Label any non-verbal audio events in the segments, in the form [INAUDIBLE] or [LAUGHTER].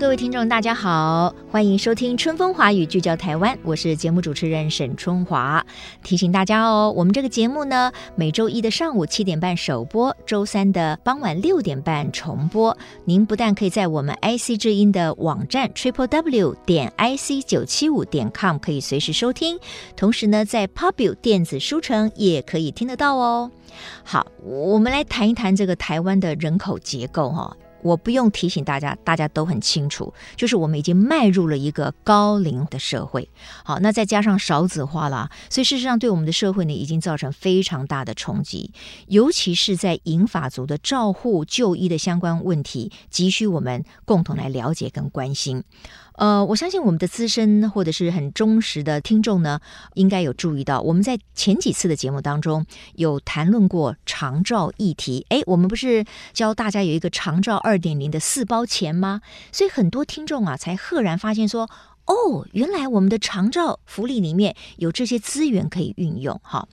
各位听众，大家好，欢迎收听《春风华语》，聚焦台湾，我是节目主持人沈春华。提醒大家哦，我们这个节目呢，每周一的上午七点半首播，周三的傍晚六点半重播。您不但可以在我们 IC 之音的网站 triple w 点 ic 九七五点 com 可以随时收听，同时呢，在 Pubu 电子书城也可以听得到哦。好，我们来谈一谈这个台湾的人口结构哈、我不用提醒大家，大家都很清楚，就是我们已经迈入了一个高龄的社会。好，那再加上少子化啦，所以事实上对我们的社会呢，已经造成非常大的冲击，尤其是在银发族的照护、就医的相关问题，急需我们共同来了解跟关心。呃，我相信我们的资深或者是很忠实的听众呢，应该有注意到，我们在前几次的节目当中有谈论过长照议题。哎，我们不是教大家有一个长照二点零的四包钱吗？所以很多听众啊，才赫然发现说，哦，原来我们的长照福利里面有这些资源可以运用，哈。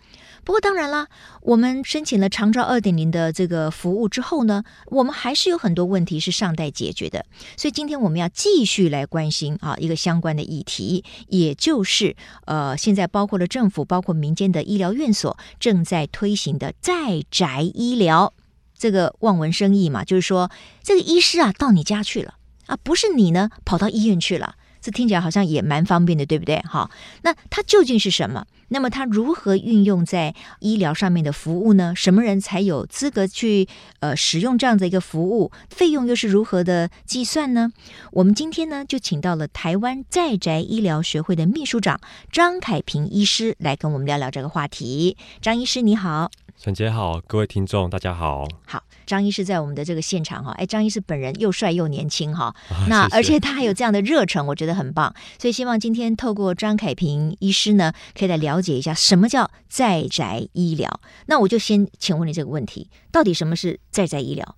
不过当然啦，我们申请了长照二点零的这个服务之后呢，我们还是有很多问题是尚待解决的。所以今天我们要继续来关心啊一个相关的议题，也就是呃现在包括了政府、包括民间的医疗院所正在推行的在宅医疗，这个望文生义嘛，就是说这个医师啊到你家去了啊，不是你呢跑到医院去了。这听起来好像也蛮方便的，对不对？好，那它究竟是什么？那么它如何运用在医疗上面的服务呢？什么人才有资格去呃使用这样的一个服务？费用又是如何的计算呢？我们今天呢就请到了台湾在宅医疗学会的秘书长张凯平医师来跟我们聊聊这个话题。张医师你好。沈杰好，各位听众大家好。好，张医师在我们的这个现场哈，哎，张医师本人又帅又年轻哈，[LAUGHS] 那而且他还有这样的热忱，我觉得很棒。所以希望今天透过张凯平医师呢，可以来了解一下什么叫在宅医疗。那我就先请问你这个问题，到底什么是在宅医疗？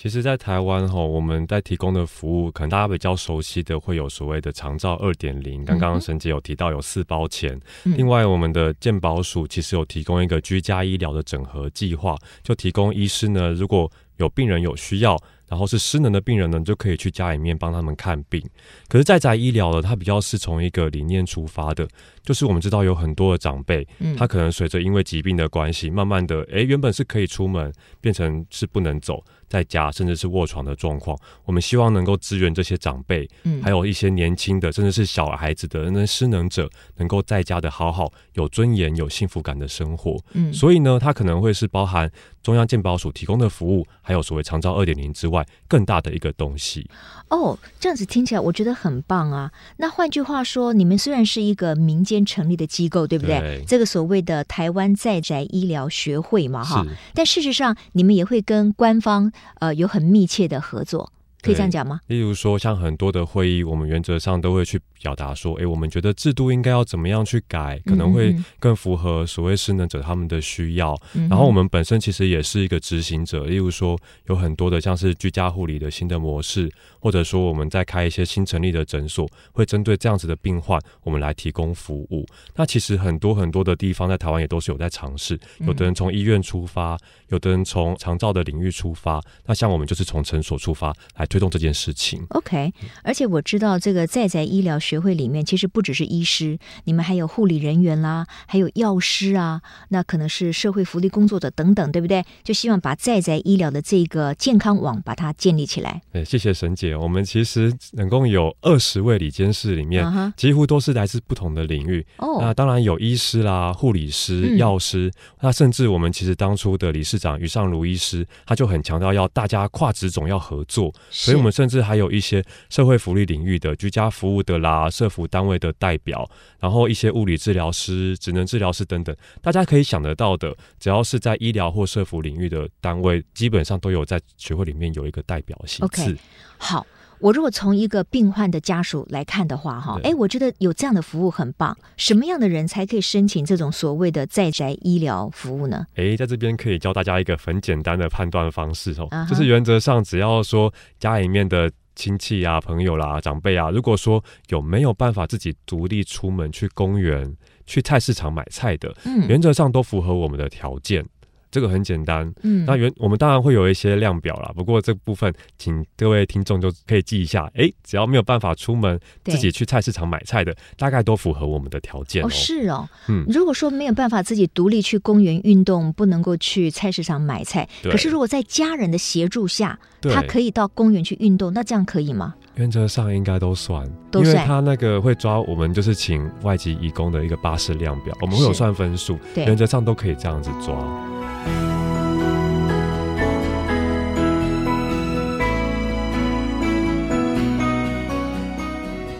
其实，在台湾哈，我们在提供的服务，可能大家比较熟悉的会有所谓的长照二点零。刚刚沈姐有提到有四包钱，嗯、另外我们的健保署其实有提供一个居家医疗的整合计划，就提供医师呢，如果有病人有需要，然后是失能的病人呢，就可以去家里面帮他们看病。可是在宅医疗呢，它比较是从一个理念出发的，就是我们知道有很多的长辈，他可能随着因为疾病的关系，慢慢的，诶，原本是可以出门，变成是不能走。在家甚至是卧床的状况，我们希望能够支援这些长辈，嗯，还有一些年轻的，甚至是小孩子的那失能者，能够在家的好好有尊严、有幸福感的生活。嗯，所以呢，它可能会是包含中央健保署提供的服务，还有所谓长照二点零之外更大的一个东西。哦，这样子听起来我觉得很棒啊。那换句话说，你们虽然是一个民间成立的机构，对不对？对。这个所谓的台湾在宅医疗学会嘛，哈，但事实上你们也会跟官方。呃，有很密切的合作，可以这样讲吗？例如说，像很多的会议，我们原则上都会去。表达说，哎，我们觉得制度应该要怎么样去改，可能会更符合所谓失能者他们的需要。嗯、然后我们本身其实也是一个执行者，例如说有很多的像是居家护理的新的模式，或者说我们在开一些新成立的诊所，会针对这样子的病患，我们来提供服务。那其实很多很多的地方在台湾也都是有在尝试，有的人从医院出发，有的人从长照的领域出发。那像我们就是从诊所出发来推动这件事情。OK，而且我知道这个在在医疗。学会里面其实不只是医师，你们还有护理人员啦，还有药师啊，那可能是社会福利工作者等等，对不对？就希望把在在医疗的这个健康网把它建立起来。哎，谢谢沈姐。我们其实总共有二十位理监事里面，uh huh. 几乎都是来自不同的领域。哦，oh. 那当然有医师啦、护理师、药师，嗯、那甚至我们其实当初的理事长于尚如医师，他就很强调要大家跨职种要合作，是所以我们甚至还有一些社会福利领域的居家服务的啦。啊，社服单位的代表，然后一些物理治疗师、职能治疗师等等，大家可以想得到的，只要是在医疗或社服领域的单位，基本上都有在学会里面有一个代表性。OK，好，我如果从一个病患的家属来看的话，哈，哎，我觉得有这样的服务很棒。什么样的人才可以申请这种所谓的在宅医疗服务呢？哎，在这边可以教大家一个很简单的判断方式哦，uh huh. 就是原则上只要说家里面的亲戚啊、朋友啦、长辈啊，如果说有没有办法自己独立出门去公园、去菜市场买菜的，嗯，原则上都符合我们的条件。这个很简单，嗯，那原我们当然会有一些量表啦，不过这部分请各位听众就可以记一下，哎，只要没有办法出门自己去菜市场买菜的，大概都符合我们的条件哦。哦，是哦，嗯，如果说没有办法自己独立去公园运动，不能够去菜市场买菜，可是如果在家人的协助下，他可以到公园去运动，那这样可以吗？原则上应该都算，都算，因为他那个会抓我们就是请外籍义工的一个巴士量表，我们会有算分数，原则上都可以这样子抓。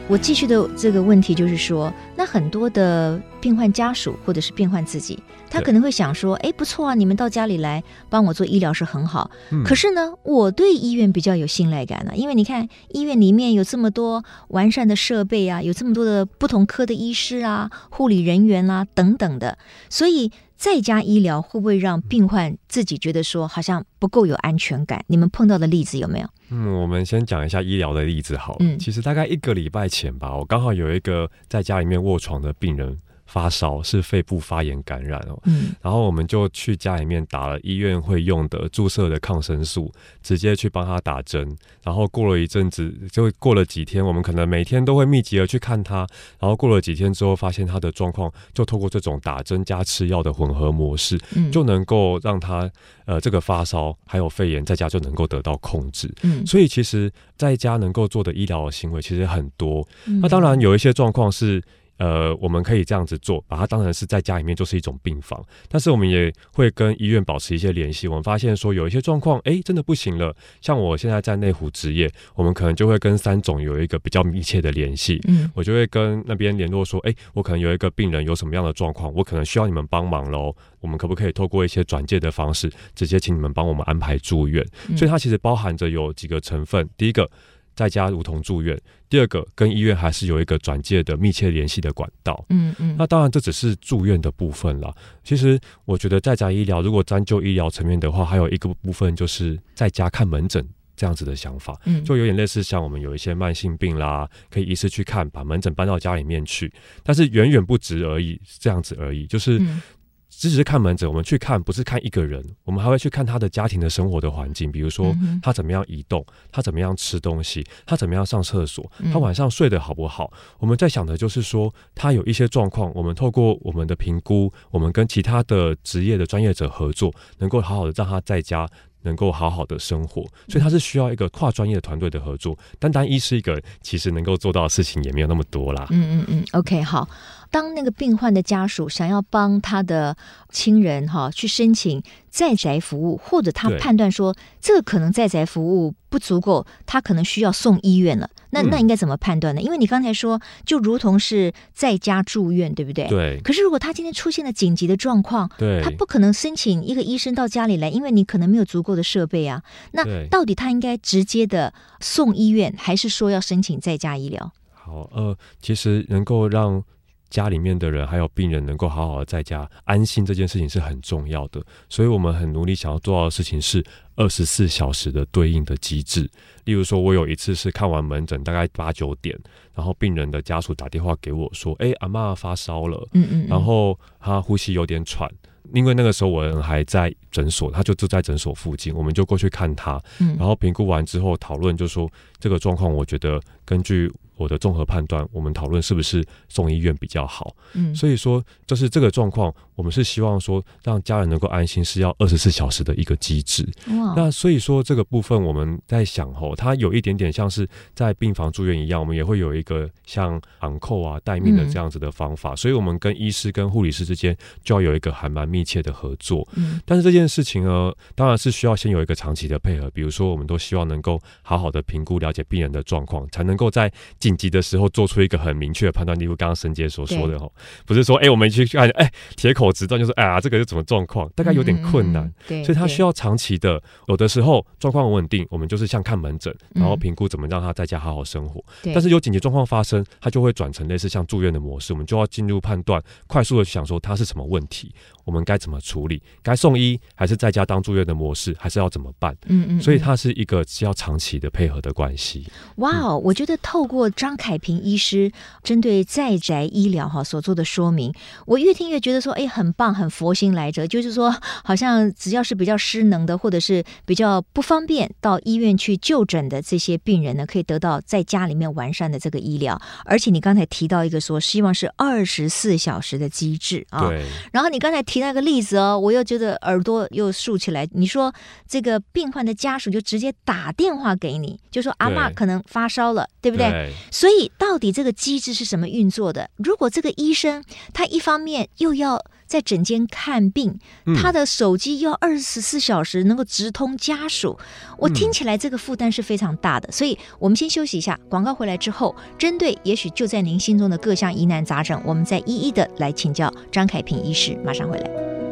我继续的这个问题就是说，那很多的病患家属或者是病患自己，他可能会想说，哎，不错啊，你们到家里来帮我做医疗是很好。嗯。可是呢，我对医院比较有信赖感了啊，因为你看医院里面有这么多完善的设备啊，有这么多的不同科的医师啊、护理人员啊等等的，所以。在家医疗会不会让病患自己觉得说好像不够有安全感？你们碰到的例子有没有？嗯，我们先讲一下医疗的例子好了。嗯，其实大概一个礼拜前吧，我刚好有一个在家里面卧床的病人。发烧是肺部发炎感染哦，嗯，然后我们就去家里面打了医院会用的注射的抗生素，直接去帮他打针。然后过了一阵子，就过了几天，我们可能每天都会密集的去看他。然后过了几天之后，发现他的状况就透过这种打针加吃药的混合模式，嗯，就能够让他呃这个发烧还有肺炎在家就能够得到控制。嗯，所以其实在家能够做的医疗的行为其实很多。嗯，那当然有一些状况是。呃，我们可以这样子做，把它当成是在家里面就是一种病房。但是我们也会跟医院保持一些联系。我们发现说有一些状况，哎，真的不行了。像我现在在内湖职业，我们可能就会跟三总有一个比较密切的联系。嗯，我就会跟那边联络说，哎，我可能有一个病人有什么样的状况，我可能需要你们帮忙喽。我们可不可以透过一些转介的方式，直接请你们帮我们安排住院？嗯，所以它其实包含着有几个成分。第一个。在家如同住院。第二个，跟医院还是有一个转介的密切联系的管道。嗯嗯。那当然，这只是住院的部分啦。其实，我觉得在家医疗，如果单就医疗层面的话，还有一个部分就是在家看门诊这样子的想法。嗯。就有点类似像我们有一些慢性病啦，可以一次去看，把门诊搬到家里面去。但是远远不止而已，这样子而已，就是。嗯只是看门诊，我们去看不是看一个人，我们还会去看他的家庭的生活的环境，比如说他怎么样移动，他怎么样吃东西，他怎么样上厕所，他晚上睡得好不好。我们在想的就是说，他有一些状况，我们透过我们的评估，我们跟其他的职业的专业者合作，能够好好的让他在家能够好好的生活。所以他是需要一个跨专业的团队的合作，单单医师一个其实能够做到的事情也没有那么多啦。嗯嗯嗯，OK，好。当那个病患的家属想要帮他的亲人哈去申请在宅服务，或者他判断说这个可能在宅服务不足够，他可能需要送医院了。那那应该怎么判断呢？因为你刚才说就如同是在家住院，对不对？对。可是如果他今天出现了紧急的状况，对，他不可能申请一个医生到家里来，因为你可能没有足够的设备啊。那到底他应该直接的送医院，还是说要申请在家医疗？好，呃，其实能够让。家里面的人还有病人能够好好的在家安心，这件事情是很重要的。所以我们很努力想要做到的事情是二十四小时的对应的机制。例如说，我有一次是看完门诊大概八九点，然后病人的家属打电话给我说：“哎，阿妈发烧了，嗯嗯，然后他呼吸有点喘。”因为那个时候我人还在诊所，他就住在诊所附近，我们就过去看他，然后评估完之后讨论，就说这个状况，我觉得根据。我的综合判断，我们讨论是不是送医院比较好。嗯，所以说就是这个状况，我们是希望说让家人能够安心，是要二十四小时的一个机制。哇，那所以说这个部分我们在想吼，它有一点点像是在病房住院一样，我们也会有一个像昂扣啊待命的这样子的方法。嗯，所以我们跟医师跟护理师之间就要有一个还蛮密切的合作。嗯，但是这件事情呢，当然是需要先有一个长期的配合，比如说我们都希望能够好好的评估了解病人的状况，才能够在。紧急的时候做出一个很明确的判断，例如刚刚沈姐所说的哈，不是说哎、欸，我们去看哎，铁口直断，就是哎呀，这个是什么状况？大概有点困难，嗯、对，所以他需要长期的，有的时候状况稳定，我们就是像看门诊，然后评估怎么让他在家好好生活。嗯、但是有紧急状况发生，他就会转成类似像住院的模式，我们就要进入判断，快速的想说他是什么问题，我们该怎么处理？该送医还是在家当住院的模式，还是要怎么办？嗯嗯，所以它是一个需要长期的配合的关系。哇哦，我觉得透过张凯平医师针对在宅医疗哈所做的说明，我越听越觉得说，哎，很棒，很佛心来着。就是说，好像只要是比较失能的，或者是比较不方便到医院去就诊的这些病人呢，可以得到在家里面完善的这个医疗。而且你刚才提到一个说，希望是二十四小时的机制啊。对。然后你刚才提那个例子哦，我又觉得耳朵又竖起来。你说这个病患的家属就直接打电话给你，就说阿嬷可能发烧了，对，对不对？对。所以到底这个机制是什么运作的？如果这个医生他一方面又要在诊间看病，他的手机又要二十四小时能够直通家属，我听起来这个负担是非常大的。所以我们先休息一下，广告回来之后，针对也许就在您心中的各项疑难杂症，我们再一一的来请教张凯平医师。马上回来。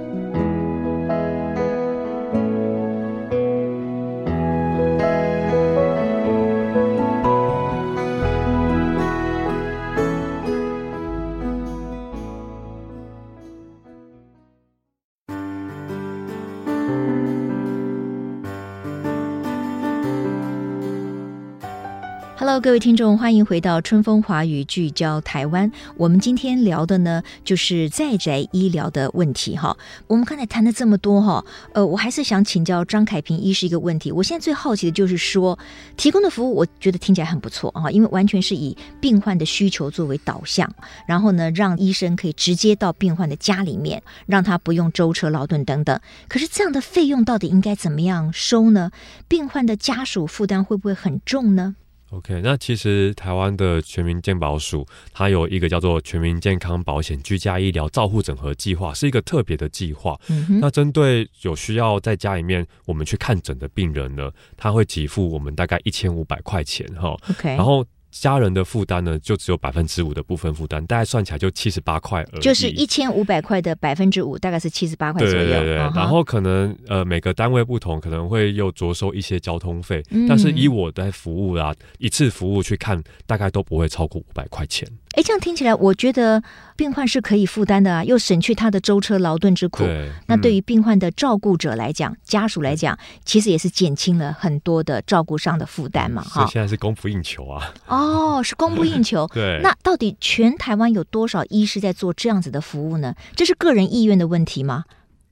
Hello，各位听众，欢迎回到春风华语聚焦台湾。我们今天聊的呢，就是在宅医疗的问题。哈，我们刚才谈了这么多，哈，呃，我还是想请教张凯平医师一个问题。我现在最好奇的就是说，提供的服务，我觉得听起来很不错啊，因为完全是以病患的需求作为导向，然后呢，让医生可以直接到病患的家里面，让他不用舟车劳顿等等。可是这样的费用到底应该怎么样收呢？病患的家属负担会不会很重呢？OK，那其实台湾的全民健保署，它有一个叫做全民健康保险居家医疗照护整合计划，是一个特别的计划。嗯，那针对有需要在家里面我们去看诊的病人呢，他会给付我们大概一千五百块钱哈。OK，然后。家人的负担呢，就只有百分之五的部分负担，大概算起来就七十八块而已。就是一千五百块的百分之五，大概是七十八块左右。对对对。Uh 然后可能呃每个单位不同，可能会又着收一些交通费。嗯、但是以我的服务啊，一次服务去看，大概都不会超过五百块钱。哎，这样听起来，我觉得病患是可以负担的啊，又省去他的舟车劳顿之苦。对，那对于病患的照顾者来讲，嗯、家属来讲，其实也是减轻了很多的照顾上的负担嘛。哈、嗯，所以现在是供不应求啊。哦，是供不应求。[LAUGHS] 对。那到底全台湾有多少医师在做这样子的服务呢？这是个人意愿的问题吗？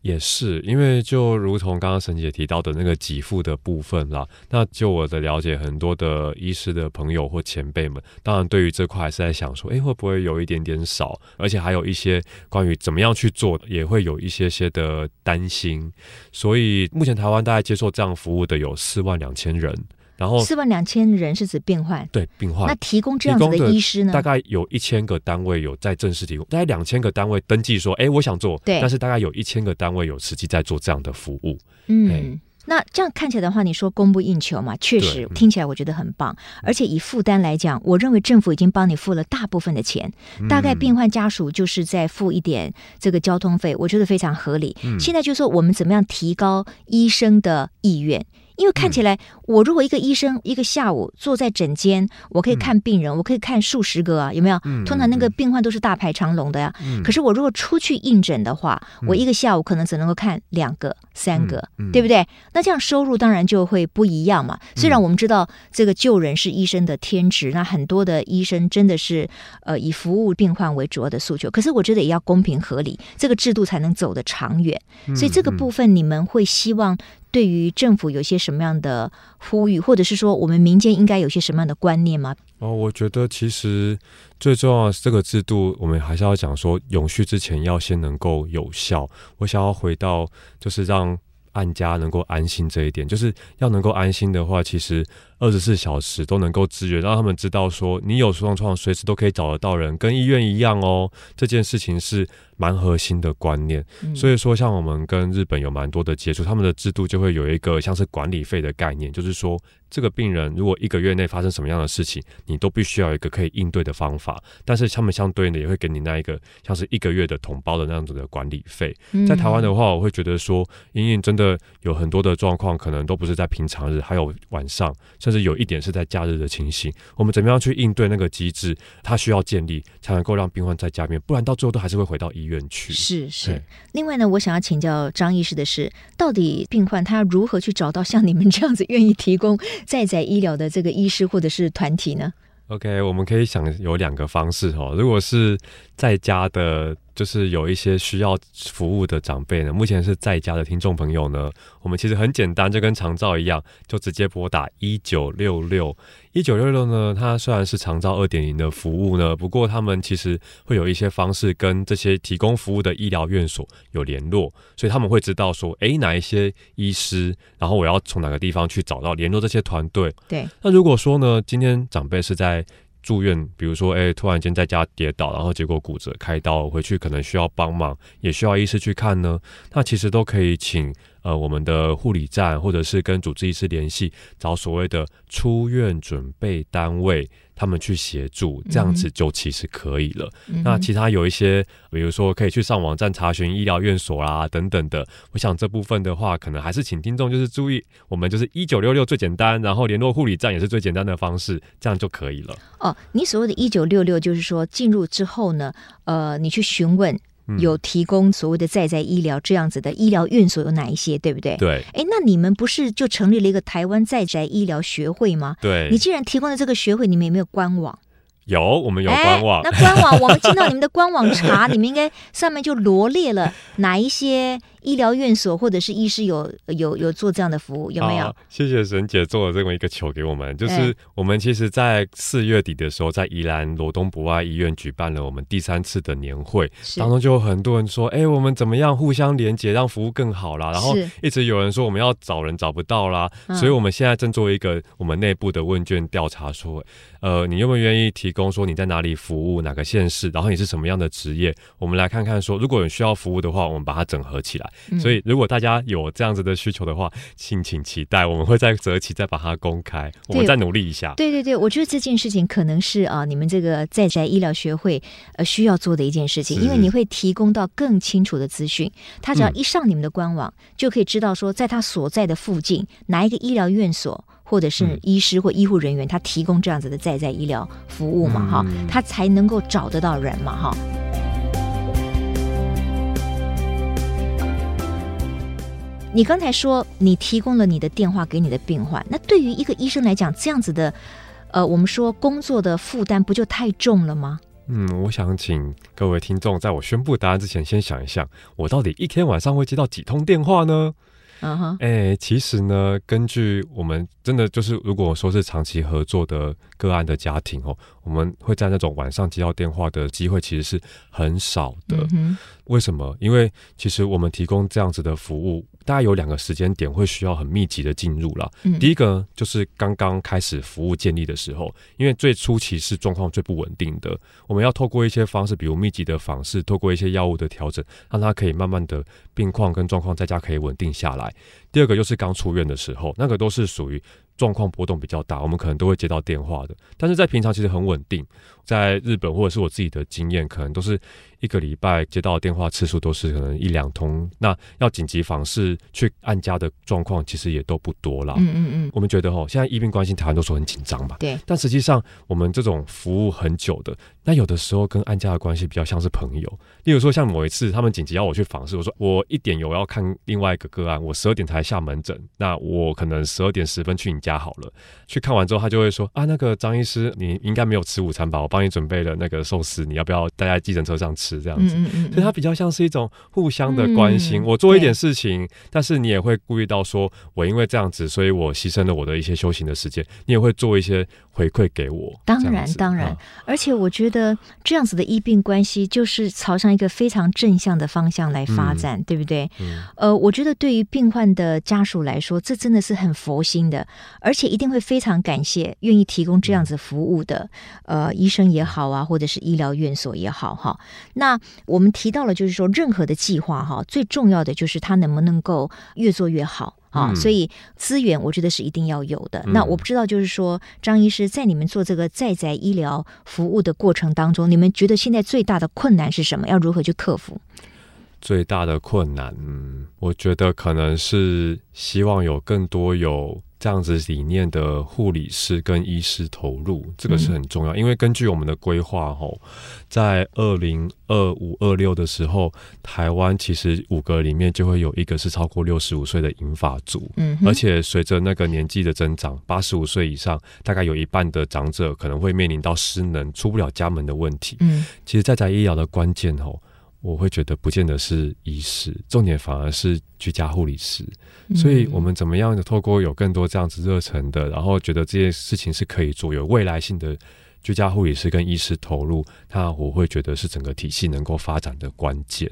也是，因为就如同刚刚沈姐提到的那个给付的部分啦，那就我的了解，很多的医师的朋友或前辈们，当然对于这块还是在想说，哎，会不会有一点点少？而且还有一些关于怎么样去做，也会有一些些的担心。所以目前台湾大概接受这样服务的有四万两千人。然后四万两千人是指病患，对病患。那提供这样子的医师呢？大概有一千个单位有在正式提供，大概两千个单位登记说，哎，我想做。对。但是大概有一千个单位有实际在做这样的服务。嗯，那这样看起来的话，你说供不应求嘛？确实对听起来我觉得很棒。嗯、而且以负担来讲，我认为政府已经帮你付了大部分的钱，嗯、大概病患家属就是在付一点这个交通费，我觉得非常合理。嗯、现在就是说我们怎么样提高医生的意愿？因为看起来，我如果一个医生一个下午坐在诊间，我可以看病人，我可以看数十个啊，有没有？通常那个病患都是大排长龙的呀。可是我如果出去应诊的话，我一个下午可能只能够看两个、三个，对不对？那这样收入当然就会不一样嘛。虽然我们知道这个救人是医生的天职，那很多的医生真的是呃以服务病患为主要的诉求，可是我觉得也要公平合理，这个制度才能走得长远。所以这个部分你们会希望。对于政府有些什么样的呼吁，或者是说我们民间应该有些什么样的观念吗？哦，我觉得其实最重要的是这个制度，我们还是要讲说永续之前要先能够有效。我想要回到就是让案家能够安心这一点，就是要能够安心的话，其实二十四小时都能够支援，让他们知道说你有状况随时都可以找得到人，跟医院一样哦。这件事情是蛮核心的观念。嗯、所以说，像我们跟日本有蛮多的接触，他们的制度就会有一个像是管理费的概念，就是说。这个病人如果一个月内发生什么样的事情，你都必须要有一个可以应对的方法。但是他们相对应的也会给你那一个像是一个月的统包的那样子的管理费。在台湾的话，我会觉得说，因为真的有很多的状况，可能都不是在平常日，还有晚上，甚至有一点是在假日的情形。我们怎么样去应对那个机制？它需要建立，才能够让病患在家面，不然到最后都还是会回到医院去。是是。另外呢，我想要请教张医师的是，到底病患他如何去找到像你们这样子愿意提供？在在医疗的这个医师或者是团体呢？OK，我们可以想有两个方式哦。如果是在家的。就是有一些需要服务的长辈呢，目前是在家的听众朋友呢，我们其实很简单，就跟长照一样，就直接拨打一九六六一九六六呢。它虽然是长照二点零的服务呢，不过他们其实会有一些方式跟这些提供服务的医疗院所有联络，所以他们会知道说，诶，哪一些医师，然后我要从哪个地方去找到联络这些团队。对。那如果说呢，今天长辈是在住院，比如说，哎，突然间在家跌倒，然后结果骨折开刀，回去可能需要帮忙，也需要医师去看呢。那其实都可以请呃我们的护理站，或者是跟主治医师联系，找所谓的出院准备单位。他们去协助，这样子就其实可以了。嗯、那其他有一些，比如说可以去上网站查询医疗院所啦等等的。我想这部分的话，可能还是请听众就是注意，我们就是一九六六最简单，然后联络护理站也是最简单的方式，这样就可以了。哦，你所谓的一九六六，就是说进入之后呢，呃，你去询问。有提供所谓的在在医疗这样子的医疗院所有哪一些，对不对？对。哎，那你们不是就成立了一个台湾在宅医疗学会吗？对。你既然提供了这个学会，你们有没有官网？有，我们有官网。那官网，我们进到你们的官网查，你们应该上面就罗列了哪一些。医疗院所或者是医师有有有做这样的服务有没有？谢谢沈姐做了这么一个球给我们，就是我们其实，在四月底的时候，在宜兰罗东博爱医院举办了我们第三次的年会，当中就有很多人说：“哎，我们怎么样互相连接，让服务更好啦？”然后一直有人说我们要找人找不到啦，所以我们现在正做一个我们内部的问卷调查，说：“呃，你愿不愿意提供说你在哪里服务，哪个县市，然后你是什么样的职业？我们来看看说，如果有需要服务的话，我们把它整合起来。”所以，如果大家有这样子的需求的话，敬请期待，我们会在择期再把它公开，我们再努力一下。对对对，我觉得这件事情可能是啊，你们这个在宅医疗学会呃需要做的一件事情，因为你会提供到更清楚的资讯。他只要一上你们的官网，嗯、就可以知道说，在他所在的附近哪一个医疗院所或者是医师或医护人员，他提供这样子的在在医疗服务嘛，哈、嗯，他才能够找得到人嘛，哈。你刚才说你提供了你的电话给你的病患，那对于一个医生来讲，这样子的，呃，我们说工作的负担不就太重了吗？嗯，我想请各位听众，在我宣布答案之前，先想一想，我到底一天晚上会接到几通电话呢？嗯哼，哎，其实呢，根据我们真的就是，如果说是长期合作的个案的家庭哦，我们会在那种晚上接到电话的机会其实是很少的。嗯为什么？因为其实我们提供这样子的服务，大概有两个时间点会需要很密集的进入了。嗯，第一个就是刚刚开始服务建立的时候，因为最初期是状况最不稳定的，我们要透过一些方式，比如密集的访视，透过一些药物的调整，让他可以慢慢的病况跟状况在家可以稳定下来。第二个就是刚出院的时候，那个都是属于。状况波动比较大，我们可能都会接到电话的，但是在平常其实很稳定。在日本或者是我自己的经验，可能都是一个礼拜接到的电话次数都是可能一两通。那要紧急访视去按家的状况，其实也都不多啦。嗯嗯嗯。我们觉得齁，现在医病关系台湾都说很紧张嘛。对。但实际上，我们这种服务很久的，那有的时候跟按家的关系比较像是朋友。例如说，像某一次他们紧急要我去访视，我说我一点有要看另外一个个案，我十二点才下门诊，那我可能十二点十分去你家好了。去看完之后，他就会说啊，那个张医师，你应该没有吃午餐吧？我帮你准备了那个寿司，你要不要待在计程车上吃？这样子，嗯嗯嗯，所以它比较像是一种互相的关心。嗯、我做一点事情，但是你也会顾虑到说，我因为这样子，所以我牺牲了我的一些修行的时间。你也会做一些回馈给我。当然，当然，而且我觉得这样子的医病关系，就是朝向一个非常正向的方向来发展，嗯、对不对？嗯、呃，我觉得对于病患的家属来说，这真的是很佛心的，而且一定会非常感谢愿意提供这样子服务的，嗯、呃，医生也好啊，或者是医疗院所也好，哈。那我们提到了，就是说任何的计划，哈，最重要的就是它能不能够越做越好。啊，所以资源我觉得是一定要有的。嗯、那我不知道，就是说张医师在你们做这个在宅医疗服务的过程当中，你们觉得现在最大的困难是什么？要如何去克服？最大的困难，嗯，我觉得可能是希望有更多有。这样子理念的护理师跟医师投入，这个是很重要。嗯、因为根据我们的规划，吼，在二零二五二六的时候，台湾其实五个里面就会有一个是超过六十五岁的银发族。嗯，而且随着那个年纪的增长，八十五岁以上，大概有一半的长者可能会面临到失能、出不了家门的问题。嗯，其实在宅医疗的关键，吼。我会觉得不见得是医师，重点反而是居家护理师。所以，我们怎么样的透过有更多这样子热忱的，然后觉得这件事情是可以做，有未来性的。居家护理师跟医师投入，那我会觉得是整个体系能够发展的关键。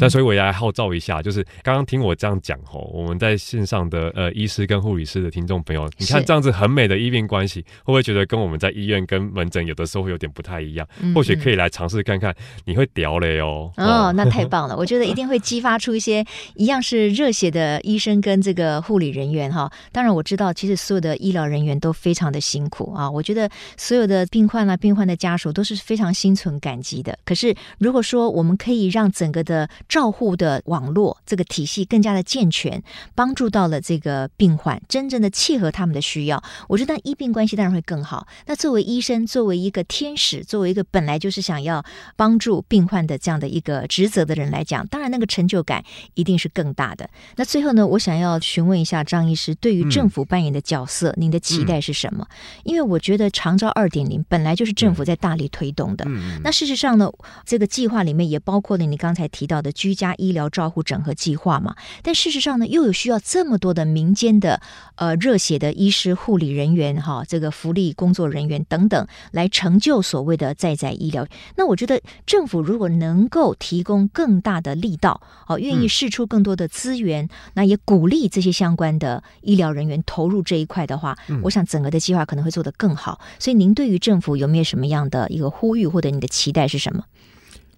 那、所以我也来号召一下，就是刚刚听我这样讲吼，我们在线上的呃医师跟护理师的听众朋友，你看这样子很美的医病关系，会不会觉得跟我们在医院跟门诊有的时候会有点不太一样？嗯、或许可以来尝试看看，你会屌嘞哦。哦，那太棒了！我觉得一定会激发出一些一样是热血的医生跟这个护理人员哈。当然我知道，其实所有的医疗人员都非常的辛苦啊。我觉得所有的病患啊，病患的家。属都是非常心存感激的。可是，如果说我们可以让整个的照护的网络这个体系更加的健全，帮助到了这个病患，真正的契合他们的需要，我觉得医病关系当然会更好。那作为医生，作为一个天使，作为一个本来就是想要帮助病患的这样的一个职责的人来讲，当然那个成就感一定是更大的。那最后呢，我想要询问一下张医师，对于政府扮演的角色，嗯、您的期待是什么？因为我觉得长照二点零本来就是政府在大力推动的。那事实上呢，这个计划里面也包括了你刚才提到的居家医疗照护整合计划嘛。但事实上呢，又有需要这么多的民间的呃热血的医师、护理人员哈，这个福利工作人员等等，来成就所谓的在在医疗。那我觉得政府如果能够提供更大的力道，哦，愿意释出更多的资源，那也鼓励这些相关的医疗人员投入这一块的话，我想整个的计划可能会做得更好。所以您对于政府有没有什么样的一个呼吁或者你的期待是什么？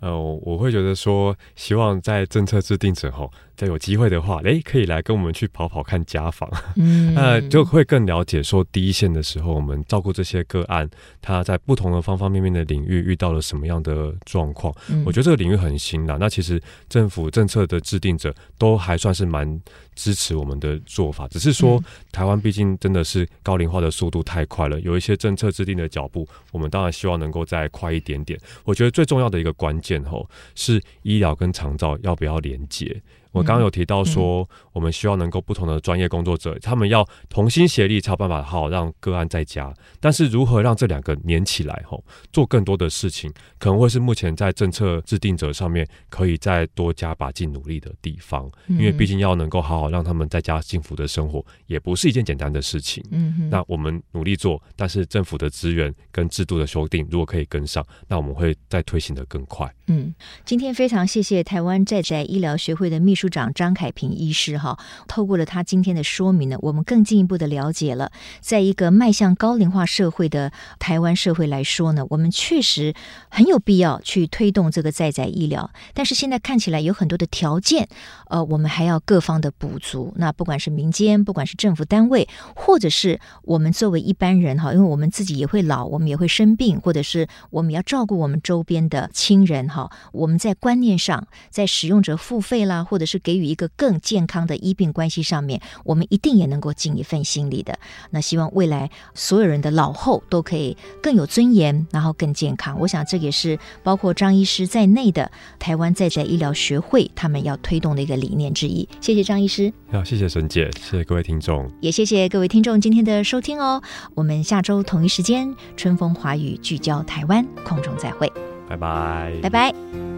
呃，我会觉得说，希望在政策制定之后。再有机会的话，诶，可以来跟我们去跑跑看家访，嗯，那 [LAUGHS] 就会更了解说第一线的时候，我们照顾这些个案，他在不同的方方面面的领域遇到了什么样的状况。嗯，我觉得这个领域很新啦。那其实政府政策的制定者都还算是蛮支持我们的做法，只是说台湾毕竟真的是高龄化的速度太快了，有一些政策制定的脚步，我们当然希望能够再快一点点。我觉得最重要的一个关键吼，是医疗跟长照要不要连接。我刚刚有提到说，我们希望能够不同的专业工作者，他们要同心协力，才有办法好好让个案在家。但是如何让这两个连起来，吼，做更多的事情，可能会是目前在政策制定者上面可以再多加把劲努力的地方。因为毕竟要能够好好让他们在家幸福的生活，也不是一件简单的事情。嗯，那我们努力做，但是政府的资源跟制度的修订，如果可以跟上，那我们会再推行的更快。嗯，今天非常谢谢台湾在宅医疗学会的秘书。处长张凯平医师哈，透过了他今天的说明呢，我们更进一步的了解了，在一个迈向高龄化社会的台湾社会来说呢，我们确实很有必要去推动这个在宅医疗。但是现在看起来有很多的条件，呃，我们还要各方的补足。那不管是民间，不管是政府单位，或者是我们作为一般人哈，因为我们自己也会老，我们也会生病，或者是我们要照顾我们周边的亲人哈，我们在观念上，在使用者付费啦，或者是是给予一个更健康的医病关系上面，我们一定也能够尽一份心力的。那希望未来所有人的老后都可以更有尊严，然后更健康。我想这也是包括张医师在内的台湾在宅医疗学会他们要推动的一个理念之一。谢谢张医师，好，谢谢沈姐，谢谢各位听众，也谢谢各位听众今天的收听哦。我们下周同一时间，春风华语聚焦台湾，空中再会，拜拜，拜拜。